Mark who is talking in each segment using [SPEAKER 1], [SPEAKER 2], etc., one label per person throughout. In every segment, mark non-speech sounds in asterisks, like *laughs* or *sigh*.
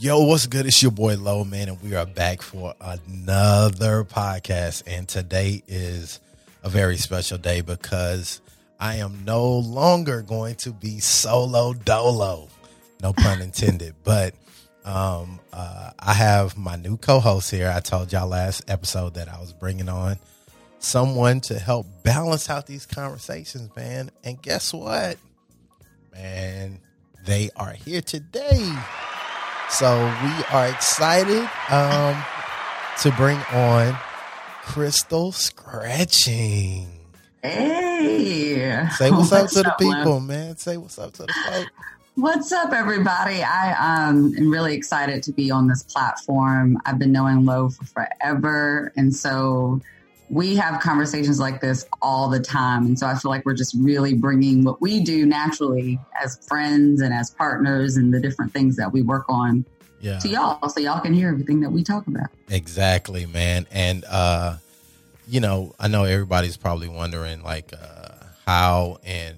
[SPEAKER 1] Yo, what's good? It's your boy Low Man, and we are back for another podcast. And today is a very special day because I am no longer going to be solo dolo. No pun *laughs* intended. but um, uh, I have my new co-host here. I told y'all last episode that I was bringing on someone to help balance out these conversations, man. And guess what, man? They are here today. So we are excited um, to bring on Crystal Scretching.
[SPEAKER 2] Hey.
[SPEAKER 1] Say what's, what's up to the people, Lynn? man. Say what's up to the folks.
[SPEAKER 2] What's up, everybody? I um, am really excited to be on this platform. I've been knowing Low for forever. And so we have conversations like this all the time. And so I feel like we're just really bringing what we do naturally as friends and as partners and the different things that we work on yeah. to y'all so y'all can hear everything that we talk about.
[SPEAKER 1] Exactly, man. And, uh, you know, I know everybody's probably wondering like uh, how and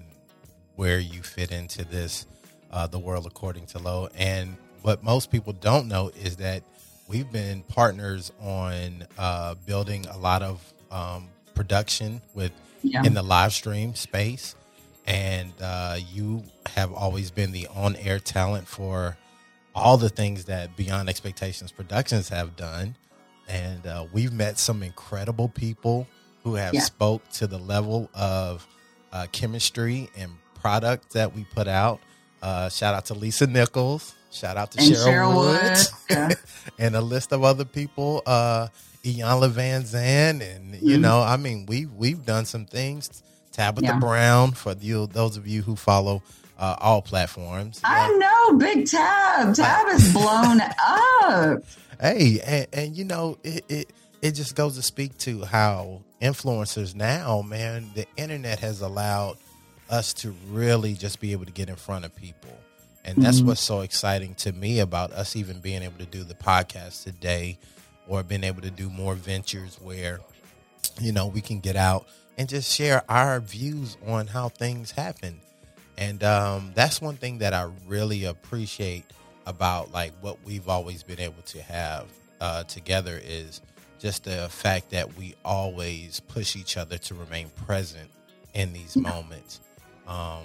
[SPEAKER 1] where you fit into this, uh, the world according to Low. And what most people don't know is that we've been partners on uh, building a lot of um, production with yeah. in the live stream space, and uh, you have always been the on air talent for all the things that Beyond Expectations Productions have done, and uh, we've met some incredible people who have yeah. spoke to the level of uh, chemistry and product that we put out. Uh, shout out to Lisa Nichols. Shout out to and Cheryl, Cheryl Woods, yeah. *laughs* and a list of other people. Uh, Iyanla Vanzant, and you mm-hmm. know, I mean, we we've done some things. Tabitha yeah. Brown for you, those of you who follow uh, all platforms.
[SPEAKER 2] I yeah. know, big Tab. *laughs* Tab is blown up.
[SPEAKER 1] Hey, and, and you know, it, it it just goes to speak to how influencers now, man, the internet has allowed us to really just be able to get in front of people. And that's mm-hmm. what's so exciting to me about us even being able to do the podcast today or been able to do more ventures where, you know, we can get out and just share our views on how things happen. And um, that's one thing that I really appreciate about like what we've always been able to have uh, together is just the fact that we always push each other to remain present in these moments. Um,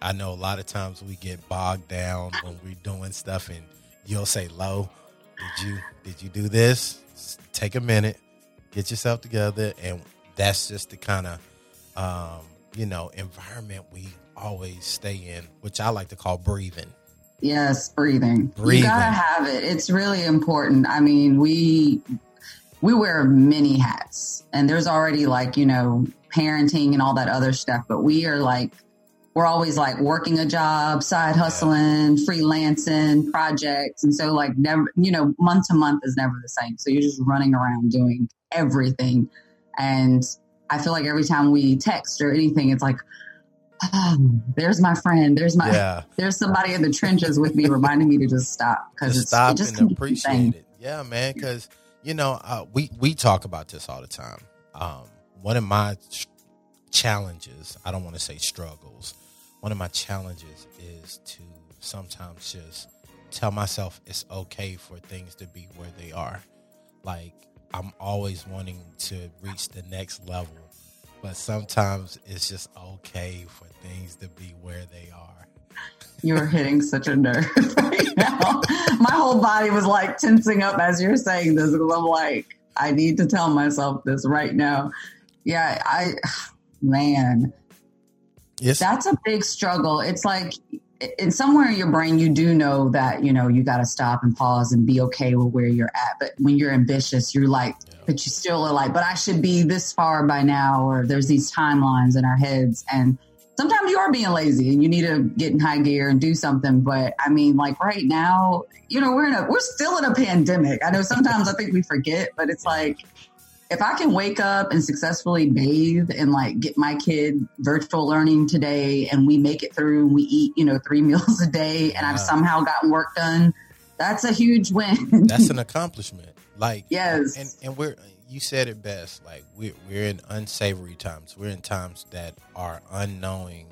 [SPEAKER 1] I know a lot of times we get bogged down when we're doing stuff and you'll say low did you did you do this? Take a minute, get yourself together, and that's just the kind of um, you know environment we always stay in, which I like to call breathing.
[SPEAKER 2] Yes, breathing. breathing. You gotta have it. It's really important. I mean, we we wear many hats, and there's already like you know parenting and all that other stuff, but we are like we're always like working a job, side hustling, freelancing, projects. And so like never, you know, month to month is never the same. So you're just running around doing everything. And I feel like every time we text or anything, it's like, oh, there's my friend. There's my, yeah. *laughs* there's somebody in the trenches with me reminding me to just stop.
[SPEAKER 1] Cause just stop it just and appreciate it. Yeah, man. Cause you know, uh, we, we talk about this all the time. Um, one of my challenges, I don't want to say struggles, one of my challenges is to sometimes just tell myself it's okay for things to be where they are. Like I'm always wanting to reach the next level, but sometimes it's just okay for things to be where they are.
[SPEAKER 2] You're hitting *laughs* such a nerve *laughs* right now. My whole body was like tensing up as you're saying this because I'm like, I need to tell myself this right now. Yeah, I, man, Yes. That's a big struggle. It's like in somewhere in your brain you do know that, you know, you got to stop and pause and be okay with where you're at. But when you're ambitious, you're like, yeah. but you still are like, but I should be this far by now or there's these timelines in our heads and sometimes you are being lazy and you need to get in high gear and do something. But I mean, like right now, you know, we're in a, we're still in a pandemic. I know sometimes I think we forget, but it's like, if I can wake up and successfully bathe and like get my kid virtual learning today and we make it through and we eat, you know, three *laughs* meals a day and I've somehow gotten work done, that's a huge win.
[SPEAKER 1] that's an *laughs* accomplishment. Like,
[SPEAKER 2] yes.
[SPEAKER 1] And, and we're, you said it best. Like, we're, we're in unsavory times. We're in times that are unknowing,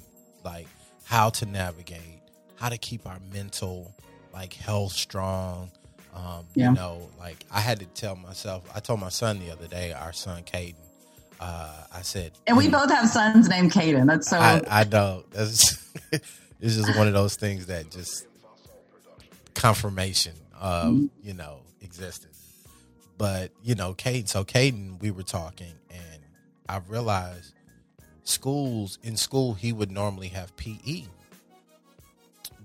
[SPEAKER 1] like, how to navigate, how to keep our mental like health strong. Um,
[SPEAKER 2] Yeah.
[SPEAKER 1] You know, like I had to tell myself. I told my son the other day, our son Caden. Uh, I said,
[SPEAKER 2] And we
[SPEAKER 1] "You-
[SPEAKER 2] both have sons named Caden. That's so.
[SPEAKER 1] I, I know. That's *laughs* it's just one of those things that just confirmation of
[SPEAKER 2] Mhm.
[SPEAKER 1] you know existence. But you know, Caden. So Caden, we were talking, and I realized schools in school he would normally have PE,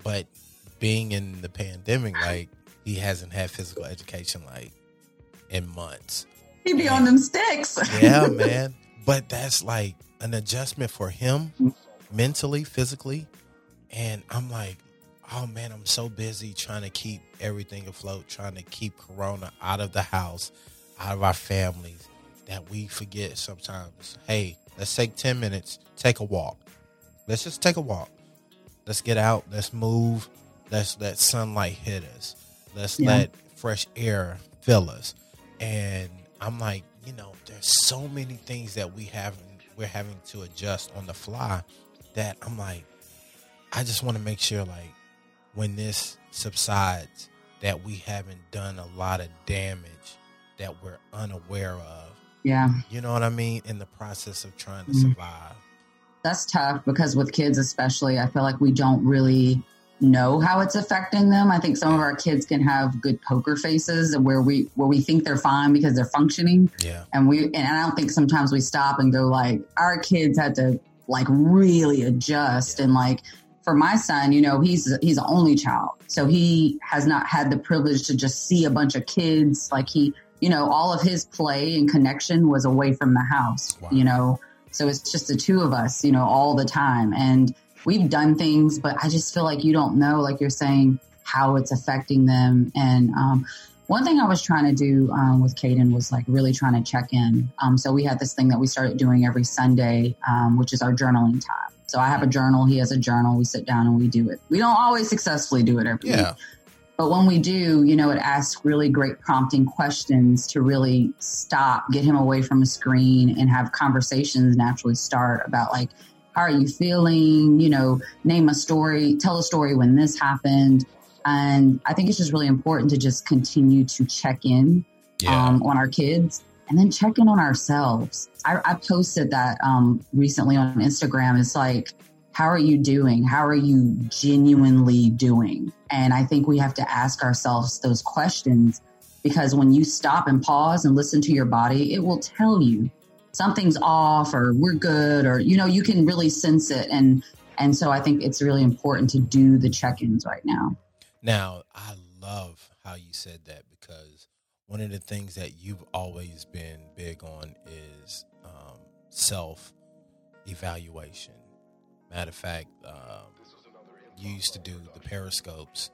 [SPEAKER 1] but being in the pandemic, like he hasn't had physical education like in months
[SPEAKER 2] He'd be on them sticks.
[SPEAKER 1] yeah, *laughs* man. But that's like an adjustment for him mentally, physically. And I'm like, oh man, I'm so busy trying to keep everything afloat, trying to keep Corona out of the house, out of our families, that we forget sometimes, hey, let's take 10 minutes, take a walk. Let's just take a walk. Let's get out, let's move, let's let sunlight hit us. Let's
[SPEAKER 2] Yeah.
[SPEAKER 1] let fresh air fill us. And I'm like, you know, there's so many things that we have we're having to adjust on the fly that I'm like, I just want to make sure like when this subsides that we haven't done a lot of damage that we're unaware of.
[SPEAKER 2] yeah.
[SPEAKER 1] You know what I mean? In the process of trying to
[SPEAKER 2] Mhm.
[SPEAKER 1] survive.
[SPEAKER 2] that's tough because with kids especially i feel like we don't really know how it's affecting them. I think some of our kids can have good poker faces where we where we think they're fine because they're functioning.
[SPEAKER 1] Yeah.
[SPEAKER 2] and we and i don't think sometimes we stop and go like our kids had to like really adjust and like for my son you know he's he's an only child. So he has not had the privilege to just see a bunch of kids. Like he you know all of his play and connection was away from the house
[SPEAKER 1] Wow.
[SPEAKER 2] you know? So it's just the two of us you know all the time. And we've done things but i just feel like you don't know like you're saying how it's affecting them and um, one thing I was trying to do um, with Caden was like really trying to check in. Um, so we had this thing that we started doing every Sunday, um, which is our journaling time. So I have a journal, he has a journal. We sit down and we do it. We don't always successfully do it every week. But when we do, you know, it asks really great prompting questions to really stop, get him away from a screen and have conversations naturally start about like, how are you feeling? You know, name a story, tell a story when this happened. And I think it's just really important to just continue to check in
[SPEAKER 1] Yeah.
[SPEAKER 2] um, on our kids and then check in on ourselves. I, I posted that um, recently on Instagram. It's like, how are you doing? How are you genuinely doing? And I think we have to ask ourselves those questions because when you stop and pause and listen to your body, it will tell you something's off or we're good or you know you can really sense it and and so I think it's really important to do the check-ins right now.
[SPEAKER 1] Now, I love how you said that because one of the things that you've always been big on is um, self evaluation. Matter of fact, um, you used to do the periscopes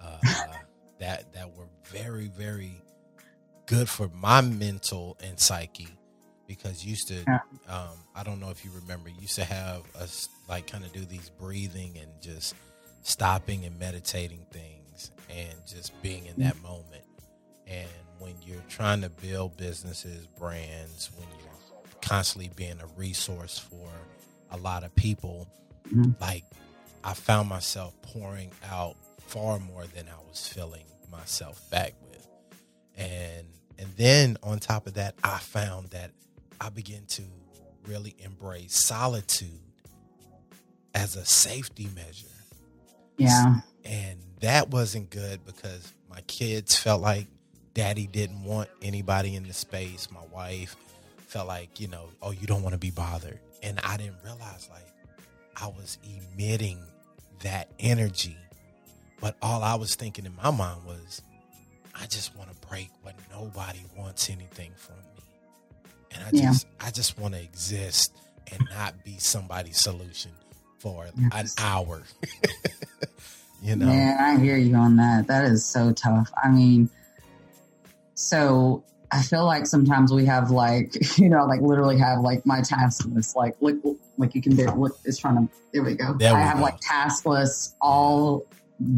[SPEAKER 1] uh, *laughs* that that were very, very good for my mental and psyche because you used to
[SPEAKER 2] Yeah.
[SPEAKER 1] um, I don't know if you remember, used to have us like kind of do these breathing and just stopping and meditating things and just being in that moment. And when you're trying to build businesses, brands, when you're constantly being a resource for a lot of people,
[SPEAKER 2] Mhm.
[SPEAKER 1] like I found myself pouring out far more than I was filling myself back with. And and then on top of that, I found that I began to really embrace solitude as a safety measure.
[SPEAKER 2] Yeah.
[SPEAKER 1] And that wasn't good because my kids felt like daddy didn't want anybody in the space. My wife felt like, you know, oh, you don't want to be bothered. And I didn't realize like I was emitting that energy. But all I was thinking in my mind was, I just want to break when nobody wants anything from me. And I
[SPEAKER 2] Yeah.
[SPEAKER 1] just I just want to exist and not be somebody's solution for an hour. *laughs* you know.
[SPEAKER 2] Man, I hear you on that. That is so tough. I mean, so I feel like sometimes we have like, *laughs* you know, like literally have like my task list, like look, like you can do, look, it's trying to, there we go.
[SPEAKER 1] There we
[SPEAKER 2] I have
[SPEAKER 1] go.
[SPEAKER 2] like task lists all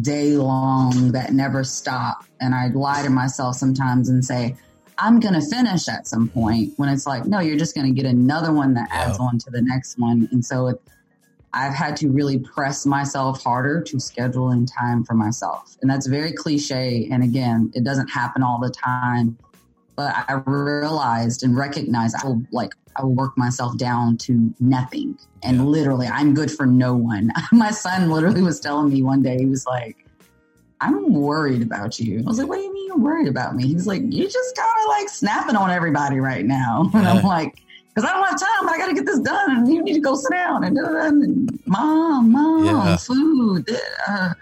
[SPEAKER 2] day long that never stop. And I lie to myself sometimes and say, I'm going to finish at some point when it's like, no, you're just going to get another one that adds on to the next one. And so it, I've had to really press myself harder to schedule in time for myself. And that's very cliche. And again, it doesn't happen all the time. But I realized and recognized I will like I will work myself down to nothing. And
[SPEAKER 1] Yeah.
[SPEAKER 2] literally I'm good for no one. *laughs* My son literally was telling me one day, he was like, I'm worried about you. I was like, what do you worried about me? He's like, you just kind of like snapping on everybody right now. *laughs* And I'm *laughs* like, because I don't have time. I got to get this done. And you need to go sit down and, and mom, mom,
[SPEAKER 1] Yeah.
[SPEAKER 2] food. uh.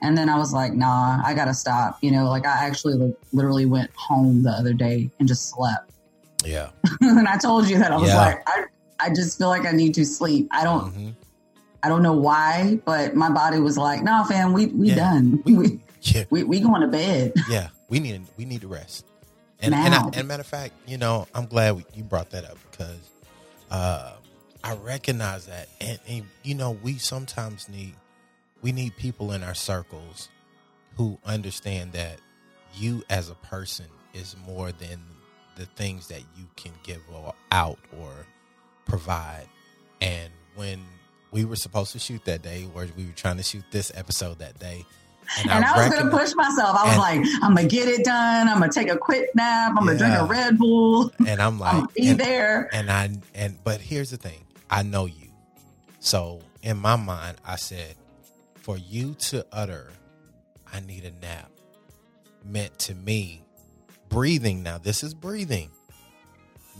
[SPEAKER 2] And then I was like, nah, I got to stop. You know, like I actually like, literally went home the other day and just slept. *laughs*
[SPEAKER 1] Yeah.
[SPEAKER 2] and I told you that I was
[SPEAKER 1] Yeah.
[SPEAKER 2] like, I, I just feel like I need to sleep. I don't,
[SPEAKER 1] Mhm.
[SPEAKER 2] I don't know why, but my body was like, nah, fam, we, we
[SPEAKER 1] Yeah.
[SPEAKER 2] done.
[SPEAKER 1] We-
[SPEAKER 2] We,
[SPEAKER 1] Yeah.
[SPEAKER 2] we, we going to bed.
[SPEAKER 1] Yeah. We need we need to rest. And and, I, and matter of fact, you know, I'm glad you brought that up because uh, I recognize that, and, and you know, we sometimes need we need people in our circles who understand that you as a person is more than the things that you can give or out or provide. And when we were supposed to shoot that day, or we were trying to shoot this episode that day,
[SPEAKER 2] And I, was going to push myself. I was
[SPEAKER 1] and-
[SPEAKER 2] like, I'm going to get it done. I'm going to take a quick nap. I'm going to drink a Red Bull.
[SPEAKER 1] and I'm *laughs*
[SPEAKER 2] I'm
[SPEAKER 1] like,
[SPEAKER 2] be
[SPEAKER 1] and-
[SPEAKER 2] there.
[SPEAKER 1] And I and but here's the thing. I know you. So in my mind, I said, for you to utter, I need a nap, meant to me, breathing. Now this is breathing.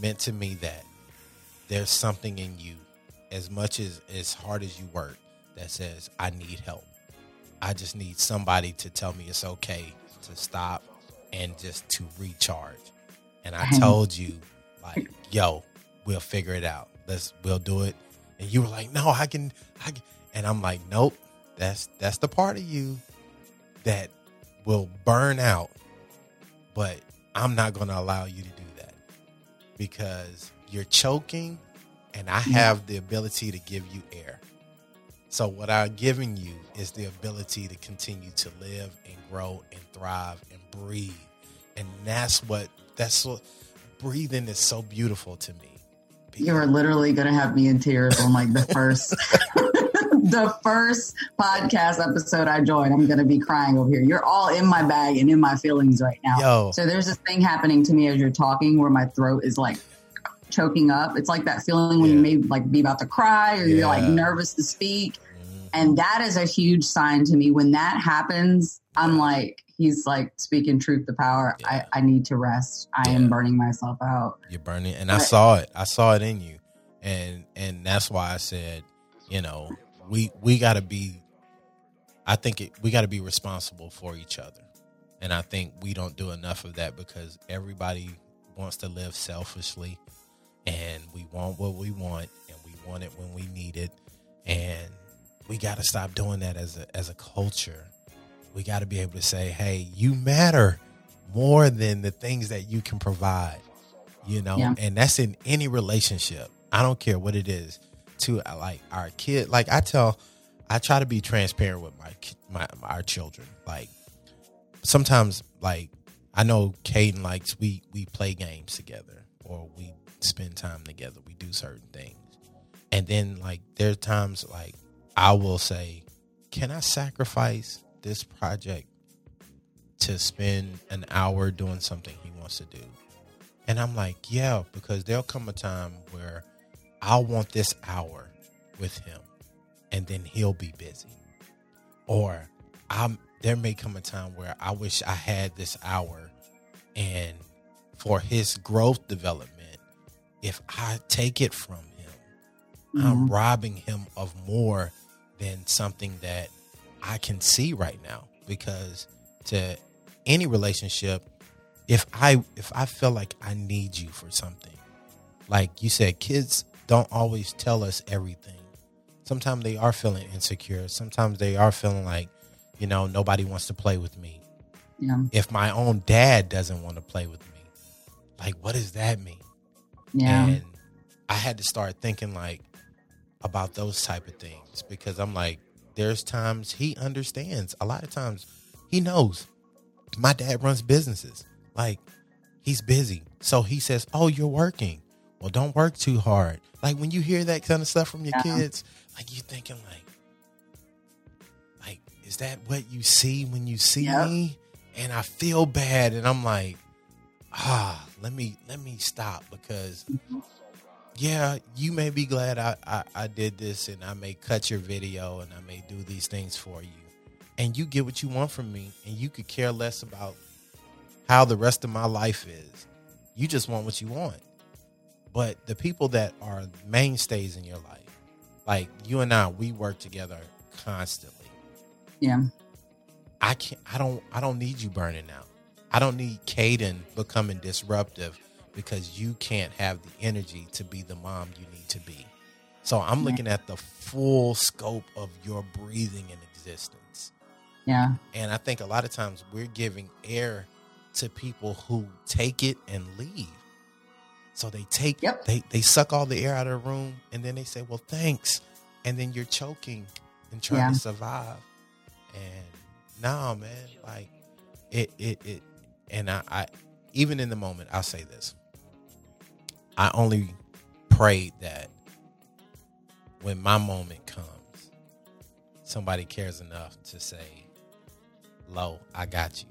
[SPEAKER 1] Meant to me that there's something in you, as much as as hard as you work, that says I need help. I just need somebody to tell me it's okay to stop and just to recharge. And I
[SPEAKER 2] mm-hmm.
[SPEAKER 1] told you, like, yo, we'll figure it out. Let's we'll do it. And you were like, no, I can, I can. And I'm like, nope. That's that's the part of you that will burn out. But I'm not going to allow you to do that because you're choking, and I mm-hmm. have the ability to give you air. So what I'm giving you is the ability to continue to live and grow and thrive and breathe. And that's what that's what breathing is so beautiful to me.
[SPEAKER 2] You are literally going to have me in tears on like the first, *laughs* the first podcast episode I joined. I'm going to be crying over here. You're all in my bag and in my feelings right now.
[SPEAKER 1] Yo.
[SPEAKER 2] So there's this thing happening to me as you're talking where my throat is like choking up. It's like that feeling when you may like be about to cry or you're like nervous to speak. And that is a huge sign to me. When that happens, I'm like, he's like speaking truth to power.
[SPEAKER 1] Yeah.
[SPEAKER 2] I, I need to rest. I am burning myself out.
[SPEAKER 1] You're burning, and I saw it. I saw it in you, and and that's why I said, you know, we we got to be. I think it, we got to be responsible for each other, and I think we don't do enough of that because everybody wants to live selfishly, and we want what we want, and we want it when we need it, and we got to stop doing that as a as a culture. We got to be able to say, "Hey, you matter more than the things that you can provide." You know,
[SPEAKER 2] Yeah.
[SPEAKER 1] and that's in any relationship. I don't care what it is. To like our kid, like I tell, I try to be transparent with my ki- my our children. Like sometimes, like I know Caden likes we we play games together or we spend time together. We do certain things, and then like there's times like I will say, "Can I sacrifice this project to spend an hour doing something he wants to do?" And I'm like, "Yeah," because there'll come a time where I'll want this hour with him, and then he'll be busy, or I'm there may come a time where I wish I had this hour and for his growth development, if I take it from him, I'm mm-hmm. robbing him of more than something that I can see right now. Because to any relationship, if I if I feel like I need you for something, like you said, kids don't always tell us everything. Sometimes they are feeling insecure. Sometimes they are feeling like, you know, nobody wants to play with me.
[SPEAKER 2] Yeah.
[SPEAKER 1] If my own dad doesn't want to play with me, like what does that mean?
[SPEAKER 2] Yeah.
[SPEAKER 1] And I had to start thinking like about those type of things because I'm like, there's times he understands. A lot of times he knows my dad runs businesses. Like he's busy. So he says, Oh, you're working. well, don't work too hard. Like when you hear that kind of stuff from your
[SPEAKER 2] Yeah.
[SPEAKER 1] kids, like you thinking like, like is that what you see when you see
[SPEAKER 2] Yep.
[SPEAKER 1] me? And I feel bad, and I'm like, ah, let me let me stop because yeah, you may be glad I, I, I did this and I may cut your video and I may do these things for you. And you get what you want from me and you could care less about how the rest of my life is. You just want what you want. But the people that are mainstays in your life, like you and I, we work together constantly.
[SPEAKER 2] Yeah.
[SPEAKER 1] I can't I don't I don't need you burning out. I don't need Caden becoming disruptive because you can't have the energy to be the mom you need to be. So I'm looking at the full scope of your breathing and existence.
[SPEAKER 2] Yeah.
[SPEAKER 1] And I think a lot of times we're giving air to people who take it and leave. So they take
[SPEAKER 2] Yep.
[SPEAKER 1] they they suck all the air out of the room and then they say, "Well, thanks." And then you're choking and trying
[SPEAKER 2] Yeah.
[SPEAKER 1] to survive. And no, man, like it it it and I, I even in the moment, I'll say this. I only prayed that when my moment comes, somebody cares enough to say, Lo, I got you.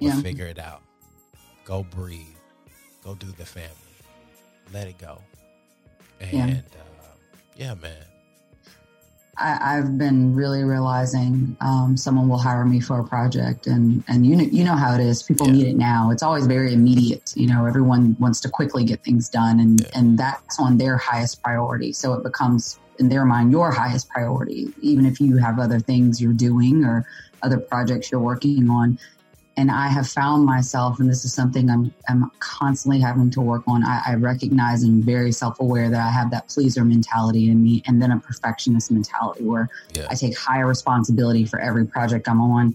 [SPEAKER 1] We'll
[SPEAKER 2] Yeah.
[SPEAKER 1] figure it out. Go breathe. Go do the family. Let it go. And
[SPEAKER 2] Yeah.
[SPEAKER 1] uh, yeah, man.
[SPEAKER 2] I, I've been really realizing um, someone will hire me for a project, and and you know you know how it is. People
[SPEAKER 1] Yeah.
[SPEAKER 2] need it now. It's always very immediate. You know, everyone wants to quickly get things done, and
[SPEAKER 1] Yeah.
[SPEAKER 2] and that's on their highest priority. So it becomes in their mind your highest priority, even if you have other things you're doing or other projects you're working on. And I have found myself, and this is something I'm I'm constantly having to work on. I, I recognize and very self aware that I have that pleaser mentality in me, and then a perfectionist mentality where
[SPEAKER 1] Yeah.
[SPEAKER 2] I take higher responsibility for every project I'm on.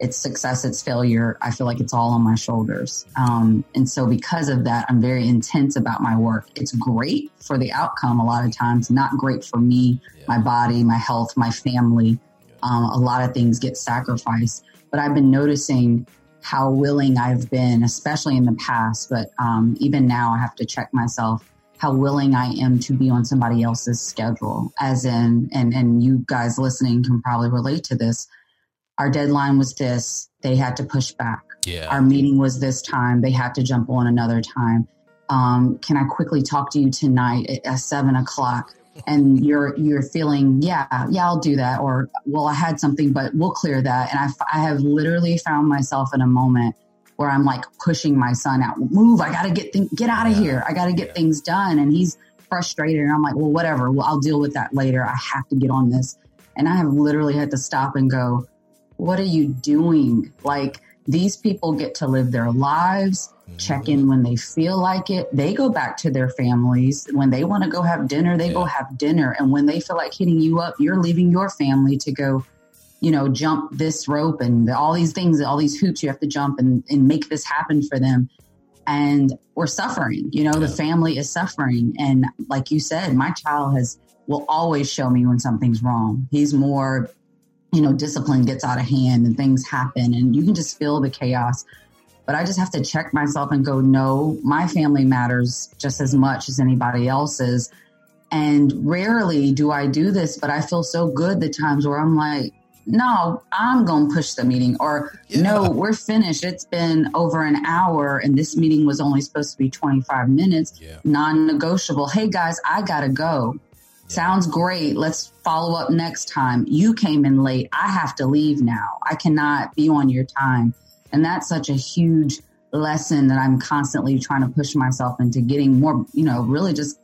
[SPEAKER 2] It's success, it's failure. I feel like it's all on my shoulders. Um, and so, because of that, I'm very intense about my work. It's great for the outcome a lot of times, not great for me,
[SPEAKER 1] Yeah.
[SPEAKER 2] my body, my health, my family. Um, a lot of things get sacrificed. But I've been noticing how willing I've been, especially in the past, but um, even now, I have to check myself how willing I am to be on somebody else's schedule. As in, and and you guys listening can probably relate to this. Our deadline was this; they had to push back.
[SPEAKER 1] Yeah.
[SPEAKER 2] Our meeting was this time; they had to jump on another time. Um, can I quickly talk to you tonight at, at seven o'clock? And you're you're feeling, yeah, yeah, I'll do that. Or, well, I had something, but we'll clear that. And i, I have literally found myself in a moment where I'm like pushing my son out. Move! I got to get things, get out of
[SPEAKER 1] Yeah.
[SPEAKER 2] here. I got to get
[SPEAKER 1] Yeah.
[SPEAKER 2] things done. And he's frustrated, and I'm like, well, whatever. Well, I'll deal with that later. I have to get on this. And I have literally had to stop and go, what are you doing? Like these people get to live their lives, check in when they feel like it. They go back to their families. When they want to go have dinner, they go have dinner. And when they feel like hitting you up, you're leaving your family to go, you know, jump this rope and all these things, all these hoops you have to jump and, and make this happen for them. And we're suffering, you know, the family is suffering. And like you said, my child has will always show me when something's wrong. He's more you know, discipline gets out of hand and things happen and you can just feel the chaos. But I just have to check myself and go, no, my family matters just as much as anybody else's. And rarely do I do this, but I feel so good the times where I'm like, no, I'm going to push the meeting or
[SPEAKER 1] Yeah.
[SPEAKER 2] no, we're finished. It's been over an hour and this meeting was only supposed to be 25 minutes,
[SPEAKER 1] Yeah.
[SPEAKER 2] non negotiable. Hey guys, I got to go. Sounds great. Let's follow up next time. You came in late. I have to leave now. I cannot be on your time. And that's such a huge lesson that I'm constantly trying to push myself into getting more, you know, really just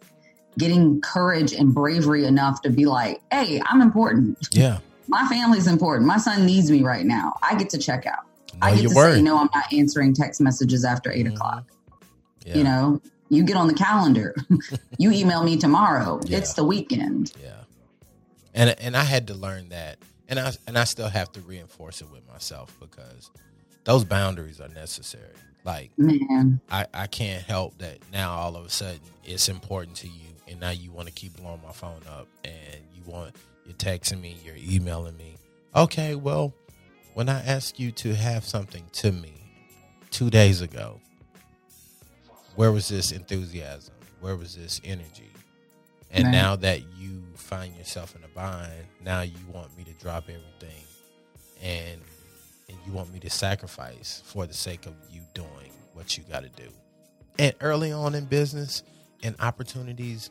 [SPEAKER 2] getting courage and bravery enough to be like, hey, I'm important.
[SPEAKER 1] Yeah. *laughs*
[SPEAKER 2] My family's important. My son needs me right now. I get to check out. I get to
[SPEAKER 1] word.
[SPEAKER 2] say, no, I'm not answering text messages after 8
[SPEAKER 1] Mhm.
[SPEAKER 2] o'clock.
[SPEAKER 1] Yeah.
[SPEAKER 2] You know, you get on the calendar. *laughs* you email me tomorrow.
[SPEAKER 1] Yeah.
[SPEAKER 2] It's the weekend.
[SPEAKER 1] Yeah. And and I had to learn that. And I and I still have to reinforce it with myself because those boundaries are necessary. Like
[SPEAKER 2] Man,
[SPEAKER 1] I, I can't help that now all of a sudden it's important to you and now you want to keep blowing my phone up and you want you're texting me, you're emailing me. Okay, well, when I asked you to have something to me two days ago, where was this enthusiasm? where was this energy? And
[SPEAKER 2] Right.
[SPEAKER 1] now that you find yourself in a bind, now you want me to drop everything and and you want me to sacrifice for the sake of you doing what you got to do. And early on in business and opportunities,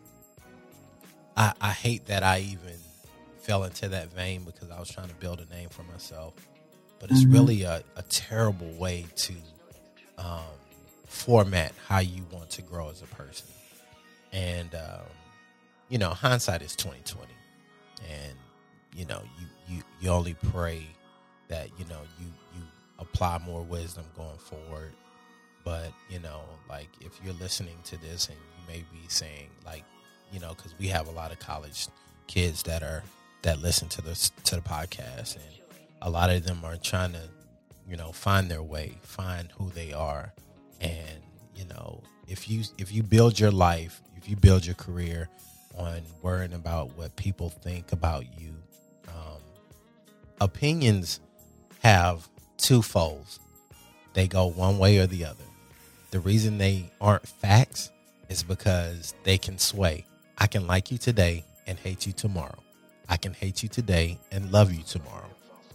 [SPEAKER 1] I, I hate that I even fell into that vein because I was trying to build a name for myself. But it's
[SPEAKER 2] Mhm.
[SPEAKER 1] really a, a terrible way to um, format how you want to grow as a person. And um, you know, hindsight is twenty twenty, and you know, you you you only pray that you know you you apply more wisdom going forward. But you know, like if you're listening to this and you may be saying like, you know, because we have a lot of college kids that are that listen to this to the podcast, and a lot of them are trying to, you know, find their way, find who they are, and you know, if you if you build your life, if you build your career on worrying about what people think about you, um, opinions have two folds. They go one way or the other. The reason they aren't facts is because they can sway. I can like you today and hate you tomorrow. I can hate you today and love you tomorrow.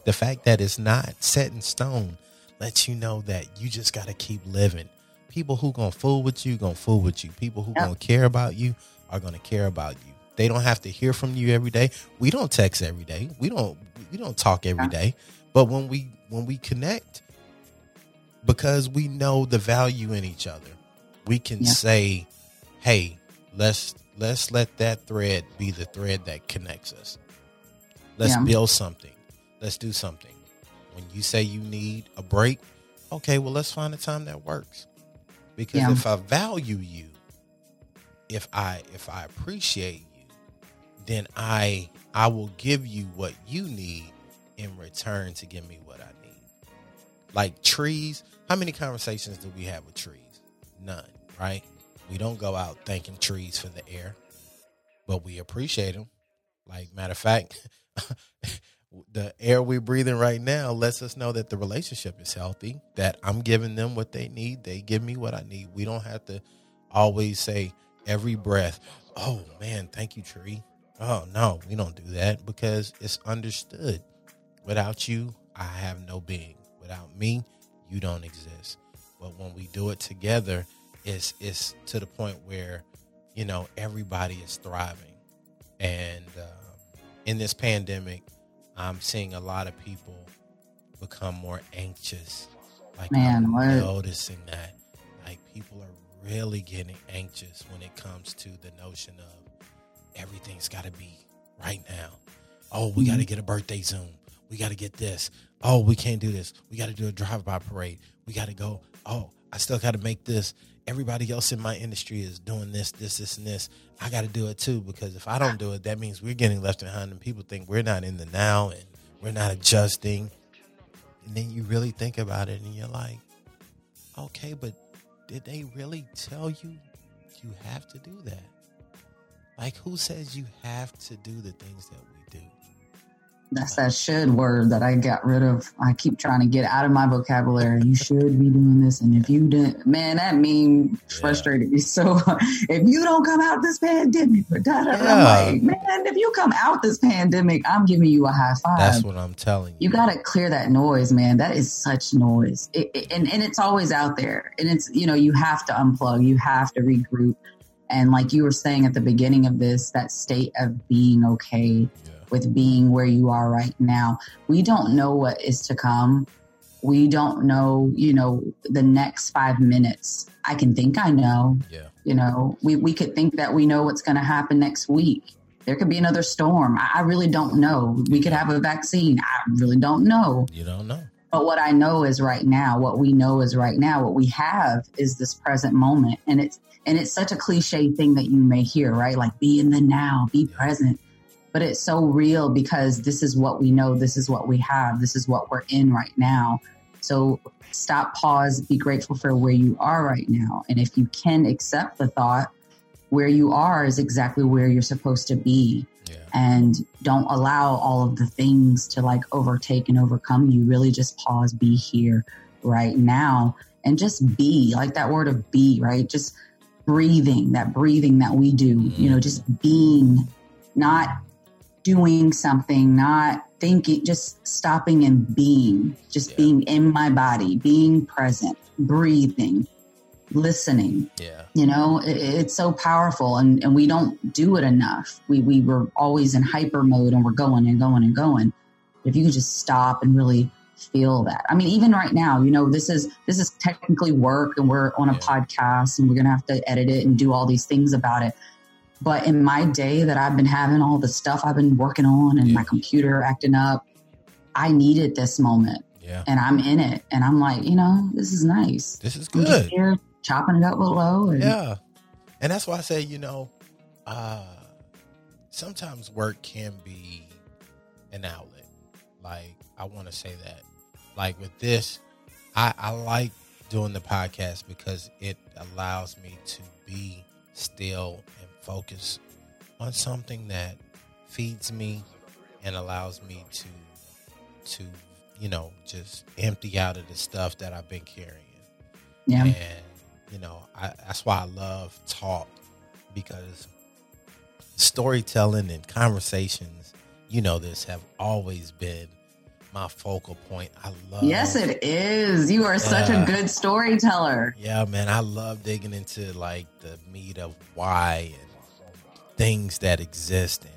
[SPEAKER 1] The fact that it's not set in stone lets you know that you just got to keep living. People who going to fool with you, going to fool with you. People who
[SPEAKER 2] Yep.
[SPEAKER 1] going to care about you are going to care about you. They don't have to hear from you every day. We don't text every day. We don't we don't talk every
[SPEAKER 2] Yeah.
[SPEAKER 1] day. But when we when we connect because we know the value in each other, we can
[SPEAKER 2] Yeah.
[SPEAKER 1] say, "Hey, let's let's let that thread be the thread that connects us. Let's
[SPEAKER 2] Yeah.
[SPEAKER 1] build something. Let's do something." When you say you need a break, okay, well, let's find a time that works. Because
[SPEAKER 2] Yeah.
[SPEAKER 1] if I value you, if I if I appreciate you, then I I will give you what you need in return to give me what I need. Like trees, how many conversations do we have with trees? None, right? We don't go out thanking trees for the air, but we appreciate them. Like matter of fact, *laughs* the air we're breathing right now lets us know that the relationship is healthy, that I'm giving them what they need, they give me what I need. We don't have to always say every breath, "Oh man, thank you tree." Oh no, we don't do that because it's understood. Without you, I have no being. Without me, you don't exist. But when we do it together, it's it's to the point where you know everybody is thriving. And um, in this pandemic, I'm seeing a lot of people become more anxious. Like
[SPEAKER 2] Man,
[SPEAKER 1] I'm noticing that, like people are really getting anxious when it comes to the notion of everything's got to be right now. Oh, we got to mm-hmm. get a birthday Zoom. We got to get this. Oh, we can't do this. We got to do a drive-by parade. We got to go. Oh, I still got to make this. Everybody else in my industry is doing this, this, this, and this. I got to do it too because if I don't do it, that means we're getting left behind, and people think we're not in the now and we're not adjusting. And then you really think about it, and you're like, okay, but did they really tell you you have to do that? Like, who says you have to do the things that we?
[SPEAKER 2] That's that should word that I got rid of. I keep trying to get out of my vocabulary. You should be doing this, and if you didn't, man, that meme frustrated me so. If you don't come out this pandemic, *laughs* da, da, da,
[SPEAKER 1] Yeah.
[SPEAKER 2] I'm like, man, if you come out this pandemic, I'm giving you a high five.
[SPEAKER 1] That's what I'm telling you.
[SPEAKER 2] you got to clear that noise, man. That is such noise, it, it- and and it's always out there. And it's you know you have to unplug, you have to regroup, and like you were saying at the beginning of this, that state of being okay
[SPEAKER 1] Yeah.
[SPEAKER 2] With being where you are right now. We don't know what is to come. We don't know, you know, the next five minutes. I can think I know,
[SPEAKER 1] Yeah.
[SPEAKER 2] you know, we, we could think that we know what's going to happen next week. There could be another storm. I, I really don't know. We could have a vaccine. I really don't know.
[SPEAKER 1] You don't know.
[SPEAKER 2] But what I know is right now, what we know is right now, what we have is this present moment. And it's and it's such a cliche thing that you may hear, right? Like be in the now, be present. But it's so real because this is what we know, this is what we have, this is what we're in right now. So stop, pause, be grateful for where you are right now. And if you can accept the thought, where you are is exactly where you're supposed to be
[SPEAKER 1] Yeah.
[SPEAKER 2] and don't allow all of the things to like overtake and overcome you. Really just pause, be here right now, and just be like that word of be, right? Just breathing, that breathing that we do, you know, mm-hmm. just being, not doing something, not thinking, just stopping and being, just
[SPEAKER 1] Yeah.
[SPEAKER 2] being in my body, being present, breathing, listening.
[SPEAKER 1] Yeah.
[SPEAKER 2] You know, it, it's so powerful, and, and we don't do it enough. We we were always in hyper mode, and we're going and going and going. If you could just stop and really feel that. I mean, even right now, you know, this is this is technically work, and we're on a
[SPEAKER 1] Yeah.
[SPEAKER 2] podcast, and we're gonna have to edit it and do all these things about it. But in my day that I've been having all the stuff I've been working on, and
[SPEAKER 1] Yeah.
[SPEAKER 2] my computer acting up, I needed this moment,
[SPEAKER 1] Yeah.
[SPEAKER 2] and I'm in it, and I'm like, you know, this is nice.
[SPEAKER 1] This is
[SPEAKER 2] I'm just
[SPEAKER 1] good.
[SPEAKER 2] here chopping it up with low, and
[SPEAKER 1] Yeah. And that's why I say, you know, uh sometimes work can be an outlet. Like I want to say that. Like with this, I, I like doing the podcast because it allows me to be still focus on something that feeds me and allows me to to you know just empty out of the stuff that I've been carrying.
[SPEAKER 2] yeah.
[SPEAKER 1] And you know, I, that's why I love talk because storytelling and conversations, you know, this have always been my focal point. I love.
[SPEAKER 2] Yes, it is. You are such a good storyteller.
[SPEAKER 1] Yeah, man, I love digging into like the meat of why and things that exist and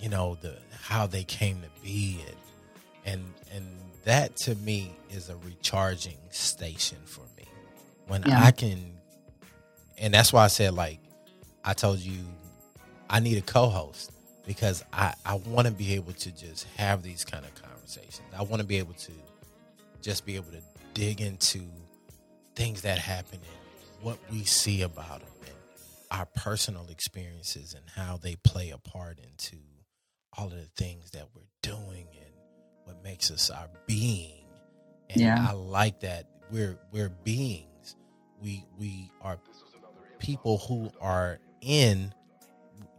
[SPEAKER 1] you know the how they came to be and and and that to me is a recharging station for me when
[SPEAKER 2] Yeah.
[SPEAKER 1] I can and that's why I said like I told you I need a co-host because I I want to be able to just have these kind of conversations. I want to be able to just be able to dig into things that happen and what we see about them our personal experiences and how they play a part into all of the things that we're doing and what makes us our being. And
[SPEAKER 2] Yeah.
[SPEAKER 1] I like that we're we're beings. We we are people who are in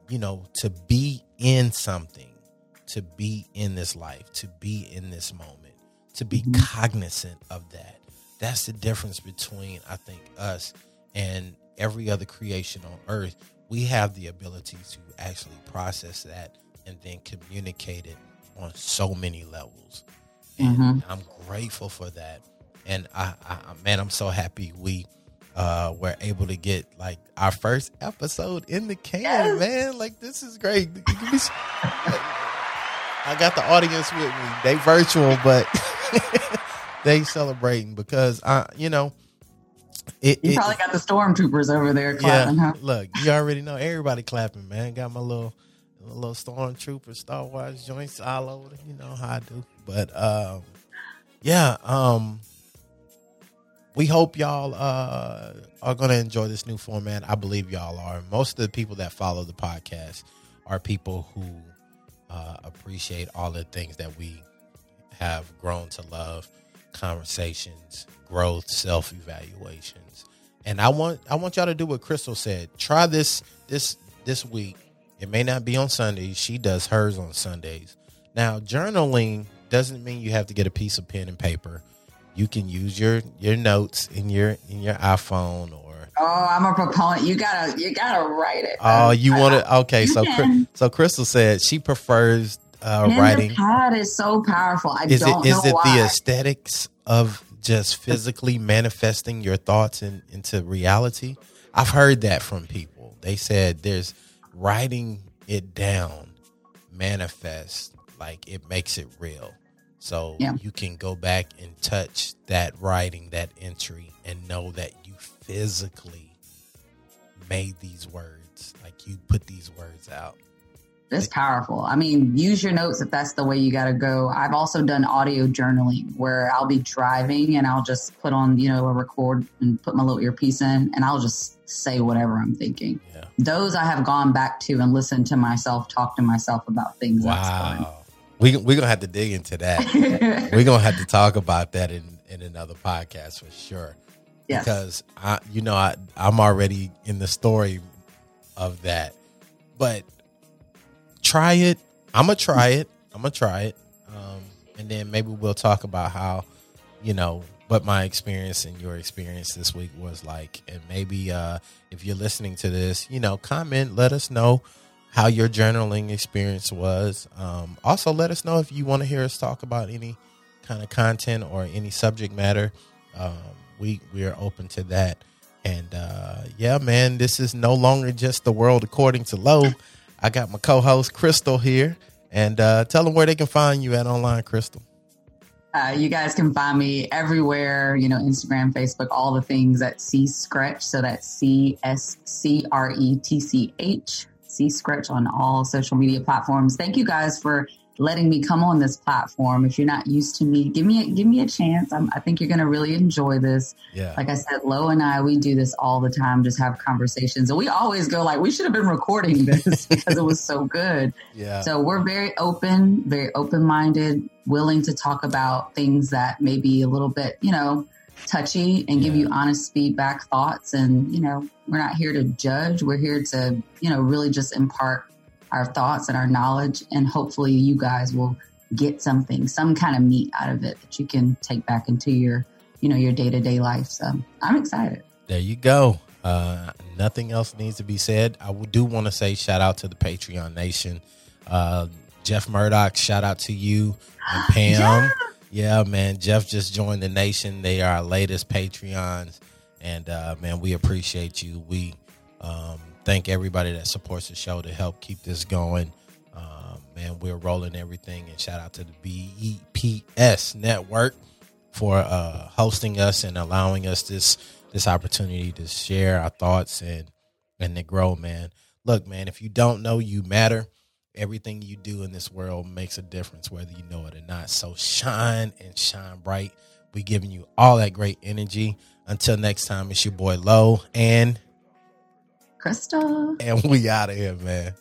[SPEAKER 1] you know to be in something to be in this life to be in this moment to be
[SPEAKER 2] Mhm.
[SPEAKER 1] cognizant of that that's the difference between i think us and every other creation on earth we have the ability to actually process that and then communicate it on so many levels. And
[SPEAKER 2] Mhm.
[SPEAKER 1] i'm grateful for that. And I, I man i'm so happy we uh were able to get like our first episode in the can
[SPEAKER 2] Yes.
[SPEAKER 1] man. Like this is great. Give me s- i got the audience with me. They virtual but *laughs* they celebrating because i you know it,
[SPEAKER 2] You
[SPEAKER 1] it-
[SPEAKER 2] probably got the stormtroopers over there clapping,
[SPEAKER 1] yeah,
[SPEAKER 2] huh?
[SPEAKER 1] look, you already know everybody clapping, man. Got my little little stormtrooper Star Wars joints all over. You know how I do. But um, yeah, um, we hope y'all uh, are going to enjoy this new format. I believe y'all are. Most of the people that follow the podcast are people who uh, appreciate all the things that we have grown to love conversations growth self evaluations and i want i want y'all to do what crystal said try this this this week it may not be on sundays she does hers on sundays now journaling doesn't mean you have to get a piece of pen and paper you can use your your notes in your in your iphone or
[SPEAKER 2] Oh, I'm a proponent. You gotta, you gotta write it.
[SPEAKER 1] oh you want to *laughs* okay so
[SPEAKER 2] can.
[SPEAKER 1] so crystal said she prefers uh writing
[SPEAKER 2] pad is so powerful. I
[SPEAKER 1] is it
[SPEAKER 2] don't
[SPEAKER 1] is
[SPEAKER 2] know
[SPEAKER 1] it
[SPEAKER 2] why.
[SPEAKER 1] the aesthetics of just physically manifesting your thoughts in, into reality i've heard that from people they said there's writing it down manifest like it makes it real so
[SPEAKER 2] Yeah.
[SPEAKER 1] you can go back and touch that writing that entry and know that you physically made these words like you put these words out
[SPEAKER 2] It's powerful. I mean, use your notes if that's the way you got to go. I've also done audio journaling where I'll be driving and I'll just put on, you know, a record and put my little earpiece in and I'll just say whatever I'm thinking.
[SPEAKER 1] yeah
[SPEAKER 2] Those I have gone back to and listened to myself, talk to myself about things.
[SPEAKER 1] wow we, we're gonna have to dig into that *laughs* we're gonna have to talk about that in in another podcast for sure
[SPEAKER 2] yes.
[SPEAKER 1] because i you know i i'm already in the story of that but try it i'm gonna try it i'm gonna try it um and then maybe we'll talk about how you know what my experience and your experience this week was like. And maybe uh, if you're listening to this, you know, comment, let us know how your journaling experience was. Um, also, let us know if you want to hear us talk about any kind of content or any subject matter. Um, we we are open to that. And uh, yeah, man, this is no longer just the world according to Low. I got my co-host Crystal here, and uh, tell them where they can find you at online, Crystal.
[SPEAKER 2] Uh, you guys can find me everywhere, you know, Instagram, Facebook, all the things at C Scretch. So that's C S C R E T C H, C Scretch on all social media platforms. Thank you guys for letting me come on this platform. If you're not used to me, give me a, give me a chance. I'm, i think you're going to really enjoy this.
[SPEAKER 1] Yeah.
[SPEAKER 2] Like I said, Lo and I, we do this all the time, just have conversations, and we always go like, we should have been recording *laughs* this because it was so good.
[SPEAKER 1] Yeah.
[SPEAKER 2] So we're very open, very open minded, willing to talk about things that may be a little bit, you know, touchy and give
[SPEAKER 1] Yeah.
[SPEAKER 2] you honest feedback, thoughts, and you know, we're not here to judge. We're here to, you know, really just impart our thoughts and our knowledge, and hopefully, you guys will get something, some kind of meat out of it that you can take back into your, you know, your day to day life. So I'm excited.
[SPEAKER 1] There you go. Uh, nothing else needs to be said. I do want to say shout out to the Patreon Nation. Uh, Jeff Murdoch, shout out to you and *gasps* Pam. yeah. man. Jeff just joined the nation. They are our latest Patreons. And uh, man, we appreciate you. We um, thank everybody that supports the show to help keep this going. Um, man, we're rolling everything. And shout out to the BEPS network for uh, hosting us and allowing us this this opportunity to share our thoughts and and to grow, man. Look, man, if you don't know you matter, everything you do in this world makes a difference, whether you know it or not. So shine and shine bright. We giving you all that great energy. Until next time, it's your boy Low and
[SPEAKER 2] Crystal.
[SPEAKER 1] and we out of here, man.